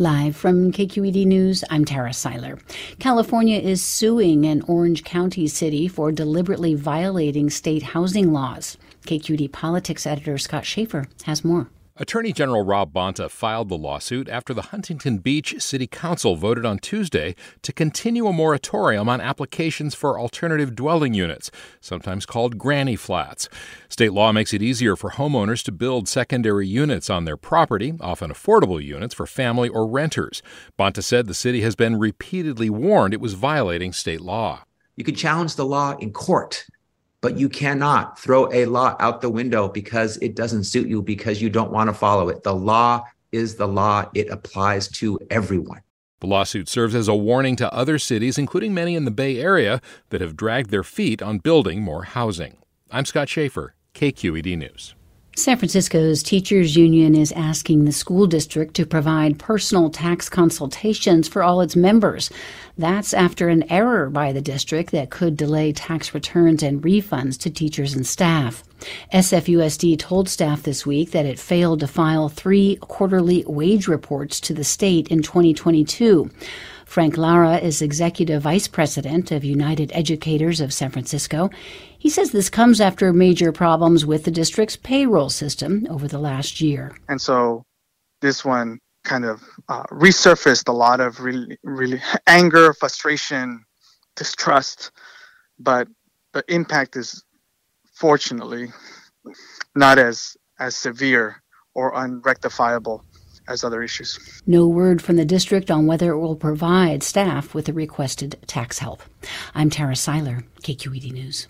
Live from KQED News, I'm Tara Siler. California is suing an Orange County city for deliberately violating state housing laws. KQED politics editor Scott Shafer has more. Attorney General Rob Bonta filed the lawsuit after the Huntington Beach City Council voted on Tuesday to continue a moratorium on applications for alternative dwelling units, sometimes called granny flats. State law makes it easier for homeowners to build secondary units on their property, often affordable units for family or renters. Bonta said the city has been repeatedly warned it was violating state law. You can challenge the law in court but you cannot throw a law out the window because it doesn't suit you because you don't want to follow it. The law is the law, it applies to everyone. The lawsuit serves as a warning to other cities, including many in the Bay Area, that have dragged their feet on building more housing. I'm Scott Shafer, KQED News. San Francisco's teachers union is asking the school district to provide personal tax consultations for all its members. That's after an error by the district that could delay tax returns and refunds to teachers and staff. SFUSD told staff this week that it failed to file three quarterly wage reports to the state in 2022. Frank Lara is executive vice president of United Educators of San Francisco. He says this comes after major problems with the district's payroll system over the last year. And so this one kind of uh, resurfaced a lot of really, really anger, frustration, distrust, but the impact is fortunately not as as severe or unrectifiable as other issues. No word from the district on whether it will provide staff with the requested tax help. I'm Tara Siler, KQED News.